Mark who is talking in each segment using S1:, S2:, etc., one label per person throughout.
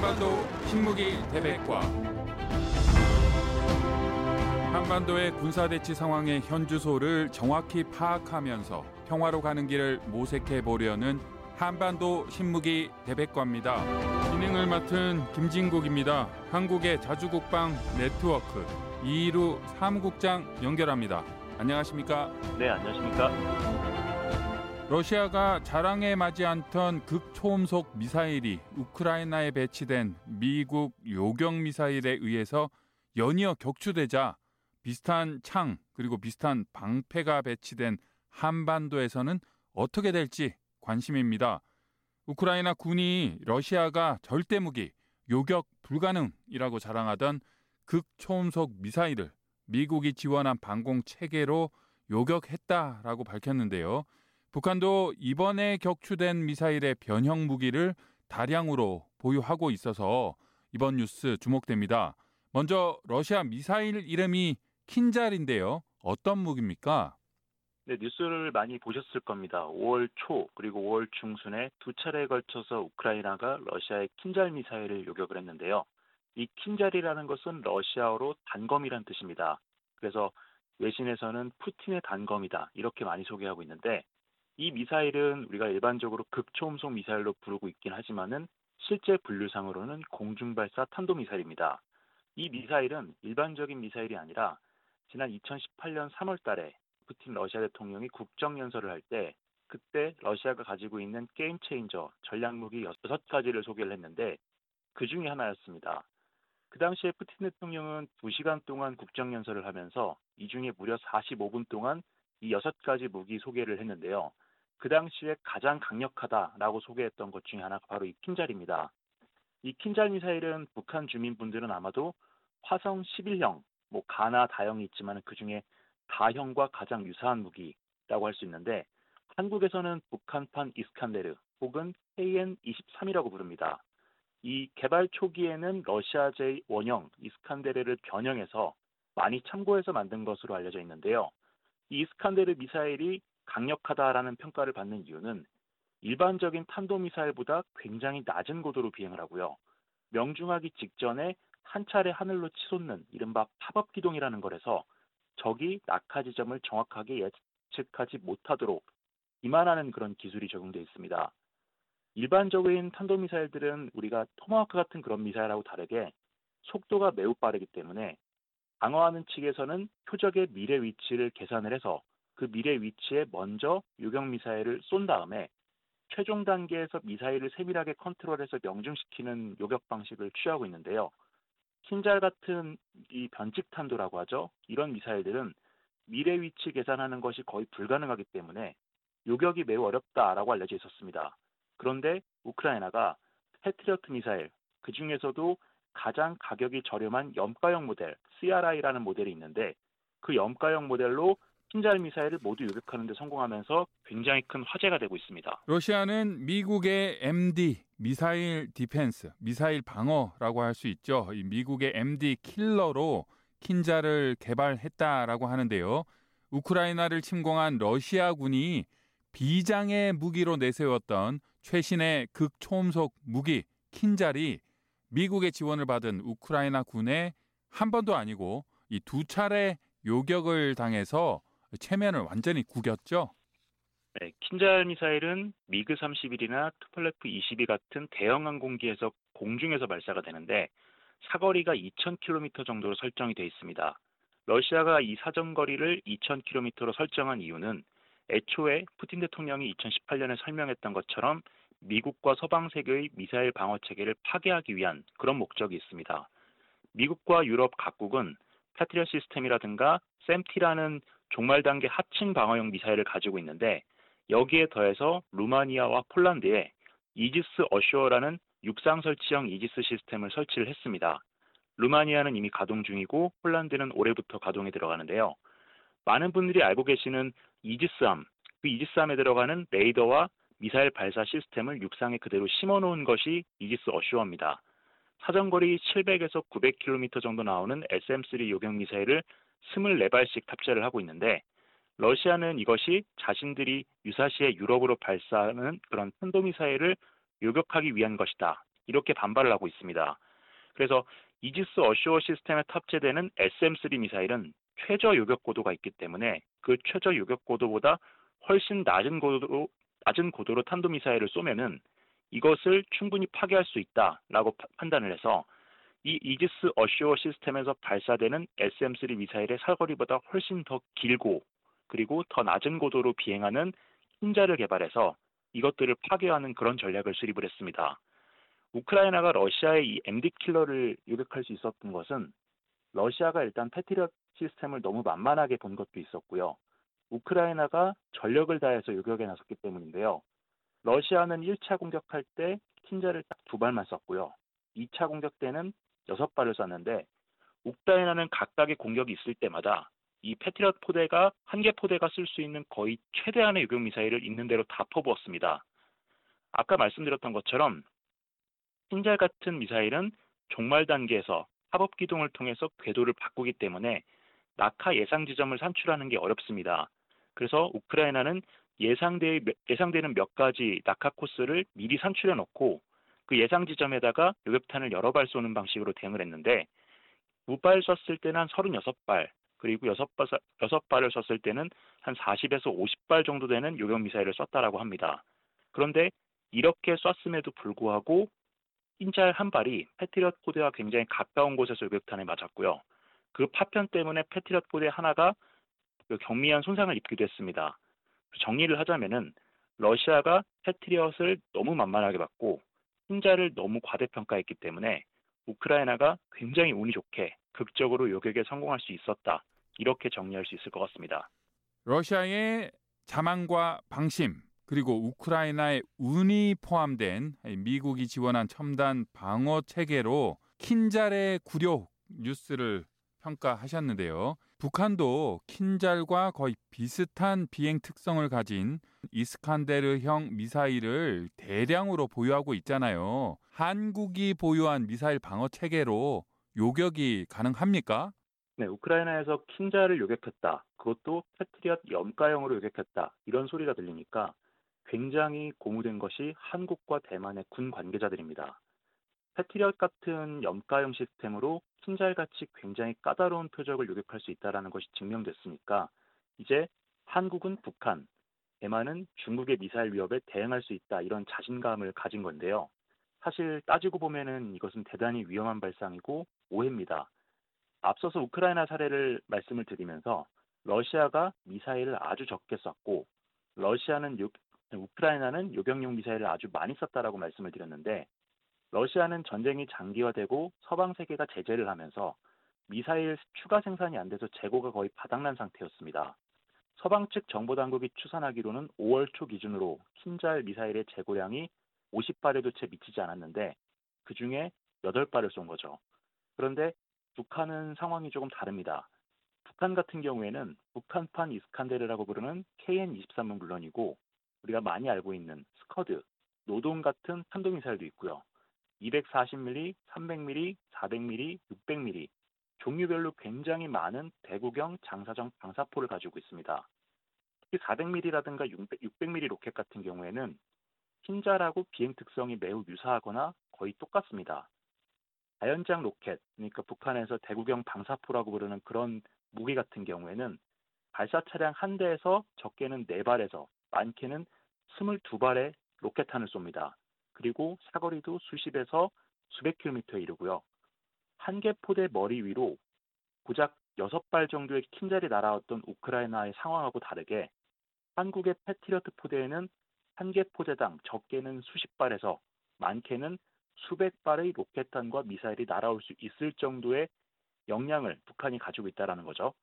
S1: 한반도 신무기 대백과 한반도의 군사대치 상황의 현주소를 정확히 파악하면서 평화로 가는 길을 모색해 보려는 한반도 신무기 대백과입니다. 진행을 맡은 김진국입니다. 한국의 자주국방 네트워크 이루 사무국장 연결합니다. 안녕하십니까?
S2: 네, 안녕하십니까?
S1: 러시아가 자랑에 맞지 않던 극초음속 미사일이 우크라이나에 배치된 미국 요격 미사일에 의해서 연이어 격추되자 비슷한 창 그리고 비슷한 방패가 배치된 한반도에서는 어떻게 될지 관심입니다. 우크라이나 군이 러시아가 절대 무기 요격 불가능이라고 자랑하던 극초음속 미사일을 미국이 지원한 방공 체계로 요격했다라고 밝혔는데요. 북한도 이번에 격추된 미사일의 변형 무기를 다량으로 보유하고 있어서 이번 뉴스 주목됩니다. 먼저 러시아 미사일 이름이 킨잘인데요. 어떤 무기입니까?
S2: 네, 뉴스를 많이 보셨을 겁니다. 5월 초 그리고 5월 중순에 두 차례에 걸쳐서 우크라이나가 러시아의 킨잘 미사일을 요격을 했는데요. 이 킨잘이라는 것은 러시아어로 단검이란 뜻입니다. 그래서 외신에서는 푸틴의 단검이다 이렇게 많이 소개하고 있는데 이 미사일은 우리가 일반적으로 극초음속 미사일로 부르고 있긴 하지만은 실제 분류상으로는 공중발사 탄도미사일입니다. 이 미사일은 일반적인 미사일이 아니라 지난 2018년 3월 달에 푸틴 러시아 대통령이 국정연설을 할 때 그때 러시아가 가지고 있는 게임 체인저 전략무기 6가지를 소개를 했는데 그 중에 하나였습니다. 그 당시에 푸틴 대통령은 2시간 동안 국정연설을 하면서 이 중에 무려 45분 동안 이 6가지 무기 소개를 했는데요. 그 당시에 가장 강력하다라고 소개했던 것 중에 하나가 바로 이 킨잘입니다. 이 킨잘 미사일은 북한 주민분들은 아마도 화성 11형, 뭐 가나 다형이 있지만 그 중에 다형과 가장 유사한 무기라고 할 수 있는데 한국에서는 북한판 이스칸데르 혹은 KN-23이라고 부릅니다. 이 개발 초기에는 러시아제 원형 이스칸데르를 변형해서 많이 참고해서 만든 것으로 알려져 있는데요. 이 이스칸데르 미사일이 강력하다라는 평가를 받는 이유는 일반적인 탄도미사일보다 굉장히 낮은 고도로 비행을 하고요. 명중하기 직전에 한 차례 하늘로 치솟는 이른바 팝업 기동이라는 걸해서 적이 낙하 지점을 정확하게 예측하지 못하도록 기만하는 그런 기술이 적용되어 있습니다. 일반적인 탄도미사일들은 우리가 토마호크 같은 그런 미사일하고 다르게 속도가 매우 빠르기 때문에 방어하는 측에서는 표적의 미래 위치를 계산을 해서 그 미래 위치에 먼저 요격 미사일을 쏜 다음에 최종 단계에서 미사일을 세밀하게 컨트롤해서 명중시키는 요격 방식을 취하고 있는데요. 킨잘 같은 이 변칙 탄도라고 하죠. 이런 미사일들은 미래 위치 계산하는 것이 거의 불가능하기 때문에 요격이 매우 어렵다라고 알려져 있었습니다. 그런데 우크라이나가 패트리어트 미사일 그 중에서도 가장 가격이 저렴한 염가형 모델 CRI라는 모델이 있는데 그 염가형 모델로 킨잘 미사일을 모두 요격하는 데 성공하면서 굉장히 큰 화제가 되고 있습니다.
S1: 러시아는 미국의 MD missile defense, 미사일 방어라고 할 수 있죠. 이 미국의 MD 킬러로 킨잘을 개발했다라고 하는데요. 우크라이나를 침공한 러시아군이 비장의 무기로 내세웠던 최신의 극초음속 무기 킨잘이 미국의 지원을 받은 우크라이나 군에 한 번도 아니고 이 두 차례 요격을 당해서 체면을 완전히 구겼죠.
S2: 네, 킨잘 미사일은 미그 31이나 투폴레프 22 같은 대형 항공기에서 공중에서 발사가 되는데 사거리가 2,000km 정도로 설정이 되어 있습니다. 러시아가 이 사정거리를 2,000km로 설정한 이유는 애초에 푸틴 대통령이 2018년에 설명했던 것처럼 미국과 서방 세계의 미사일 방어 체계를 파괴하기 위한 그런 목적이 있습니다. 미국과 유럽 각국은 패트리어 시스템이라든가 샘티라는 종말 단계 하층 방어용 미사일을 가지고 있는데 여기에 더해서 루마니아와 폴란드에 이지스 어슈어라는 육상 설치형 이지스 시스템을 설치를 했습니다. 루마니아는 이미 가동 중이고 폴란드는 올해부터 가동에 들어가는데요. 많은 분들이 알고 계시는 이지스함, 그 이지스함에 들어가는 레이더와 미사일 발사 시스템을 육상에 그대로 심어 놓은 것이 이지스 어슈어입니다. 사정거리 700에서 900km 정도 나오는 SM-3 요격 미사일을 24발씩 탑재를 하고 있는데 러시아는 이것이 자신들이 유사시에 유럽으로 발사하는 그런 탄도미사일을 요격하기 위한 것이다. 이렇게 반발을 하고 있습니다. 그래서 이지스 어쇼어 시스템에 탑재되는 SM-3 미사일은 최저 요격 고도가 있기 때문에 그 최저 요격 고도보다 훨씬 낮은 고도로 낮은 고도로 탄도 미사일을 쏘면은 이것을 충분히 파괴할 수 있다라고 판단을 해서 이 이지스 어쇼어 시스템에서 발사되는 SM-3 미사일의 사거리보다 훨씬 더 길고 그리고 더 낮은 고도로 비행하는 흰자를 개발해서 이것들을 파괴하는 그런 전략을 수립을 했습니다. 우크라이나가 러시아의 이 MD 킬러를 요격할 수 있었던 것은 러시아가 일단 패트리엇 시스템을 너무 만만하게 본 것도 있었고요. 우크라이나가 전력을 다해서 요격에 나섰기 때문인데요. 러시아는 1차 공격할 때 킨자를 딱 두 발만 썼고요. 2차 공격 때는 6발을 쐈는데 우크라이나는 각각의 공격이 있을 때마다 이 패트리엇 포대가 한 개 포대가 쓸 수 있는 거의 최대한의 요격 미사일을 있는 대로 다 퍼부었습니다. 아까 말씀드렸던 것처럼 흰잘 같은 미사일은 종말 단계에서 합업 기동을 통해서 궤도를 바꾸기 때문에 낙하 예상 지점을 산출하는 게 어렵습니다. 그래서 우크라이나는 예상되, 예상되는 몇 가지 낙하 코스를 미리 산출해 놓고 그 예상 지점에다가 요격탄을 여러 발 쏘는 방식으로 대응을 했는데 무발 썼을 때는 한 36발 그리고 6발, 6발을 썼을 때는 한 40에서 50발 정도 되는 요격 미사일을 썼다라고 합니다. 그런데 이렇게 쐈음에도 불구하고 흰잘 한 발이 패트리엇 포대와 굉장히 가까운 곳에서 요격탄에 맞았고요. 그 파편 때문에 패트리엇 포대 하나가 그 경미한 손상을 입기도 했습니다. 정리를 하자면은 러시아가 패트리엇을 너무 만만하게 받고 흰자를 너무 과대평가했기 때문에 우크라이나가 굉장히 운이 좋게 극적으로 요격에 성공할 수 있었다. 이렇게 정리할 수 있을 것 같습니다.
S1: 러시아의 자만과 방심 그리고 우크라이나의 운이 포함된 미국이 지원한 첨단 방어 체계로 킨잘의 구력 뉴스를 평가하셨는데요. 북한도 킨잘과 거의 비슷한 비행 특성을 가진 이스칸데르형 미사일을 대량으로 보유하고 있잖아요. 한국이 보유한 미사일 방어 체계로 요격이 가능합니까?
S2: 네, 우크라이나에서 킨자를 요격했다. 그것도 패트리엇 염가형으로 요격했다. 이런 소리가 들리니까 굉장히 고무된 것이 한국과 대만의 군 관계자들입니다. 패트리엇 같은 염가형 시스템으로 킨잘같이 굉장히 까다로운 표적을 요격할 수 있다는 것이 증명됐으니까 이제 한국은 북한, 대만은 중국의 미사일 위협에 대응할 수 있다 이런 자신감을 가진 건데요. 사실 따지고 보면은 이것은 대단히 위험한 발상이고 오해입니다. 앞서서 우크라이나 사례를 말씀을 드리면서 러시아가 미사일을 아주 적게 쐈고 러시아는 요, 우크라이나는 요격용 미사일을 아주 많이 썼다라고 말씀을 드렸는데 러시아는 전쟁이 장기화되고 서방 세계가 제재를 하면서 미사일 추가 생산이 안 돼서 재고가 거의 바닥난 상태였습니다. 서방 측 정보 당국이 추산하기로는 5월 초 기준으로 킨잘 미사일의 재고량이 50발에도 채 미치지 않았는데 그 중에 8발을 쏜 거죠. 그런데 북한은 상황이 조금 다릅니다. 북한 같은 경우에는 북한판 이스칸데르라고 부르는 KN-23은 물론이고 우리가 많이 알고 있는 스커드, 노동 같은 탄도미사일도 있고요. 240mm, 300mm, 400mm, 600mm 종류별로 굉장히 많은 대구경 장사정 방사포를 가지고 있습니다. 특히 400mm라든가 600mm 로켓 같은 경우에는 흰자라고 비행 특성이 매우 유사하거나 거의 똑같습니다. 자연장 로켓, 그러니까 북한에서 대구경 방사포라고 부르는 그런 무기 같은 경우에는 발사 차량 한 대에서 적게는 4발에서 많게는 22발의 로켓탄을 쏩니다. 그리고 사거리도 수십에서 수백 킬로미터에 이르고요. 한 개 포대 머리 위로 고작 6발 정도의 킨잘이 날아왔던 우크라이나의 상황하고 다르게 한국의 패트리어트 포대에는 한 개 포대당 적게는 수십 발에서 많게는 수백 발의 로켓탄과 미사일이 날아올 수 있을 정도의 역량을 북한이 가지고 있다는 거죠.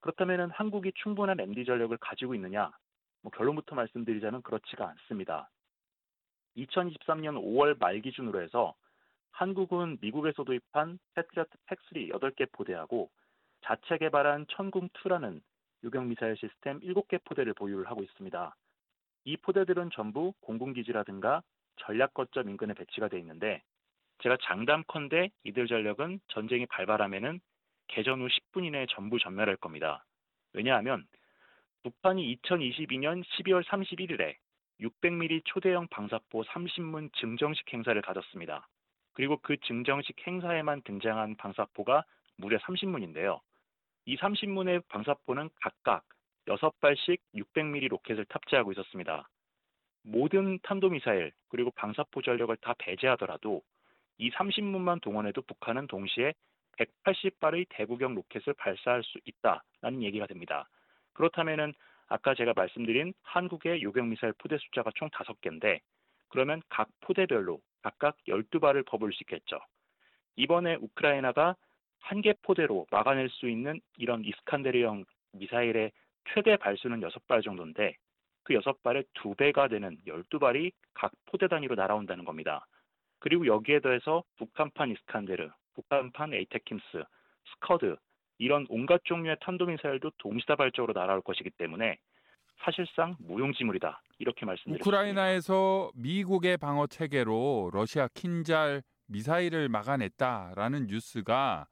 S2: 그렇다면 한국이 충분한 MD 전력을 가지고 있느냐? 뭐 결론부터 말씀드리자면 그렇지가 않습니다. 2023년 5월 말 기준으로 해서 한국은 미국에서 도입한 패트리어트 팩3 8개 포대하고 자체 개발한 천궁2라는 유격 미사일 시스템 7개 포대를 보유를 하고 있습니다. 이 포대들은 전부 공군기지라든가 전략 거점 인근에 배치가 돼 있는데 제가 장담컨대 이들 전력은 전쟁이 발발하면은 개전 후 10분 이내에 전부 전멸할 겁니다. 왜냐하면 북한이 2022년 12월 31일에 600mm 초대형 방사포 30문 증정식 행사를 가졌습니다. 그리고 그 증정식 행사에만 등장한 방사포가 무려 30문인데요. 이 30문의 방사포는 각각 6발씩 600mm 로켓을 탑재하고 있었습니다. 모든 탄도미사일 그리고 방사포 전력을 다 배제하더라도 이 30문만 동원해도 북한은 동시에 180발의 대구경 로켓을 발사할 수 있다라는 얘기가 됩니다. 그렇다면은 아까 제가 말씀드린 한국의 요격미사일 포대 숫자가 총 5개인데 그러면 각 포대별로 각각 12발을 퍼부을 수 있겠죠. 이번에 우크라이나가 한 개 포대로 막아낼 수 있는 이런 이스칸데르형 미사일의 최대 발수는 6발 정도인데 그 6발의 2배가 되는 12발이 각 포대 단위로 날아온다는 겁니다. 그리고 여기에 더해서 북한판 이스칸데르, 북한판 ATACMS, 스커드 이런 온갖 종류의 탄도미사일도 동시다발적으로 날아올 것이기 때문에 사실상 무용지물이다 이렇게 말씀드립니다.
S1: 우크라이나에서 미국의 방어 체계로 러시아 킨잘 미사일을 막아냈다라는 뉴스가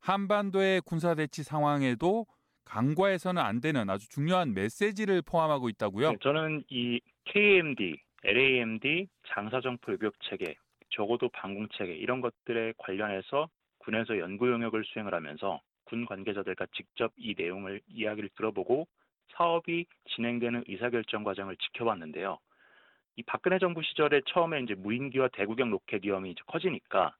S1: 한반도의 군사 대치 상황에도 간과해서는 안 되는 아주 중요한 메시지를 포함하고 있다고요? 네,
S2: 저는 이 KMD, LAMD, 장사정포 요격 체계, 적어도 방공 체계 이런 것들에 관련해서 군에서 연구 영역을 수행을 하면서 군 관계자들과 직접 이 내용을 이야기를 들어보고 사업이 진행되는 의사결정 과정을 지켜봤는데요. 이 박근혜 정부 시절에 처음에 이제 무인기와 대구경 로켓 위험이 커지니까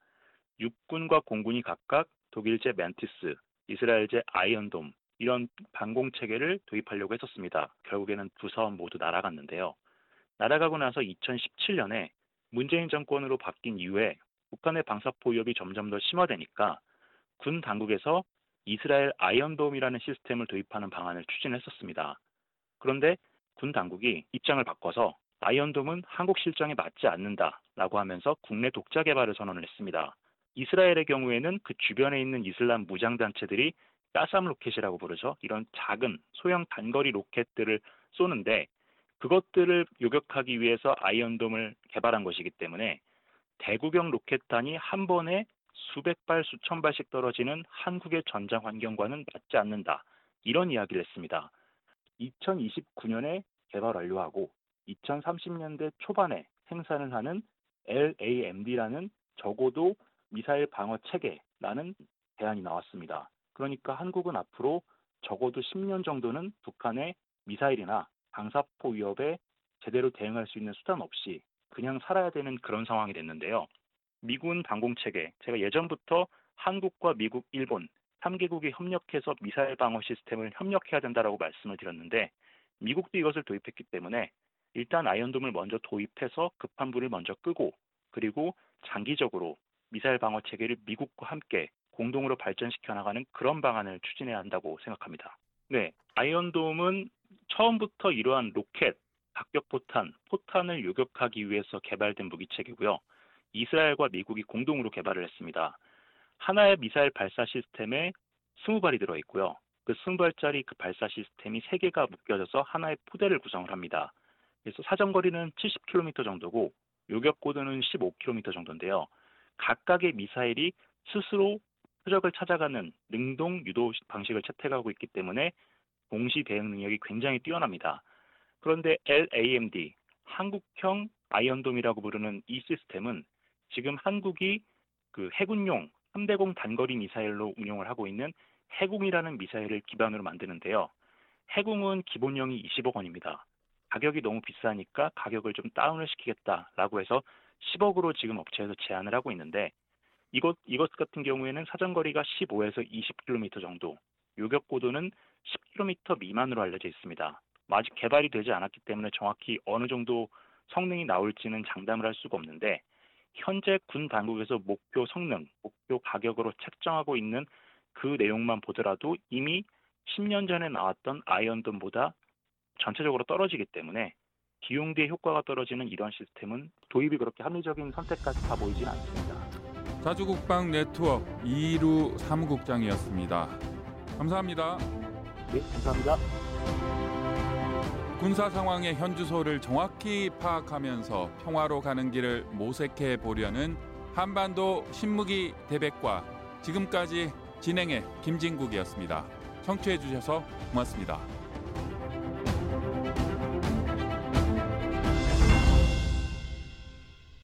S2: 육군과 공군이 각각 독일제 멘티스, 이스라엘제 아이언돔 이런 방공 체계를 도입하려고 했었습니다. 결국에는 두 사업 모두 날아갔는데요. 날아가고 나서 2017년에 문재인 정권으로 바뀐 이후에 북한의 방사포 위협이 점점 더 심화되니까 군 당국에서 이스라엘 아이언돔이라는 시스템을 도입하는 방안을 추진했었습니다. 그런데 군 당국이 입장을 바꿔서 아이언돔은 한국 실정에 맞지 않는다라고 하면서 국내 독자 개발을 선언을 했습니다. 이스라엘의 경우에는 그 주변에 있는 이슬람 무장단체들이 까삼 로켓이라고 부르죠. 이런 작은 소형 단거리 로켓들을 쏘는데 그것들을 요격하기 위해서 아이언돔을 개발한 것이기 때문에 대구경 로켓단이 한 번에 수백 발, 수천 발씩 떨어지는 한국의 전장 환경과는 맞지 않는다. 이런 이야기를 했습니다. 2029년에 개발 완료하고 2030년대 초반에 생산을 하는 LAMD라는 적어도 미사일 방어 체계라는 대안이 나왔습니다. 그러니까 한국은 앞으로 적어도 10년 정도는 북한의 미사일이나 방사포 위협에 제대로 대응할 수 있는 수단 없이 그냥 살아야 되는 그런 상황이 됐는데요. 미군 방공 체계, 제가 예전부터 한국과 미국, 일본 3개국이 협력해서 미사일 방어 시스템을 협력해야 된다라고 말씀을 드렸는데 미국도 이것을 도입했기 때문에 일단 아이언돔을 먼저 도입해서 급한 불을 먼저 끄고 그리고 장기적으로 미사일 방어 체계를 미국과 함께 공동으로 발전시켜 나가는 그런 방안을 추진해야 한다고 생각합니다. 네, 아이언돔은 처음부터 이러한 로켓, 박격포탄, 포탄을 요격하기 위해서 개발된 무기체계고요. 이스라엘과 미국이 공동으로 개발을 했습니다. 하나의 미사일 발사 시스템에 20발이 들어 있고요. 그 20발짜리 그 발사 시스템이 3개가 묶여져서 하나의 포대를 구성을 합니다. 그래서 사정거리는 70km 정도고 요격 고도는 15km 정도인데요. 각각의 미사일이 스스로 표적을 찾아가는 능동 유도 방식을 채택하고 있기 때문에 동시 대응 능력이 굉장히 뛰어납니다. 그런데 LAMD, 한국형 아이언돔이라고 부르는 이 시스템은 지금 한국이 그 해군용 3대공 단거리 미사일로 운용을 하고 있는 해궁이라는 미사일을 기반으로 만드는데요. 해궁은 기본형이 20억 원입니다. 가격이 너무 비싸니까 가격을 좀 다운을 시키겠다라고 해서 10억으로 지금 업체에서 제안을 하고 있는데 이것 이것 같은 경우에는 사정거리가 15에서 20km 정도, 요격 고도는 10km 미만으로 알려져 있습니다. 아직 개발이 되지 않았기 때문에 정확히 어느 정도 성능이 나올지는 장담을 할 수가 없는데 현재 군 당국에서 목표 성능, 목표 가격으로 책정하고 있는 그 내용만 보더라도 이미 10년 전에 나왔던 아이언돔보다 전체적으로 떨어지기 때문에 기용 대의 효과가 떨어지는 이런 시스템은 도입이 그렇게 합리적인 선택까지 다 보이진 않습니다.
S1: 자주국방 네트워크 이루 사무국장이었습니다. 감사합니다.
S2: 네, 감사합니다.
S1: 군사 상황의 현주소를 정확히 파악하면서 평화로 가는 길을 모색해 보려는 한반도 신무기 대백과 지금까지 진행의 김진국이었습니다. 청취해 주셔서 고맙습니다.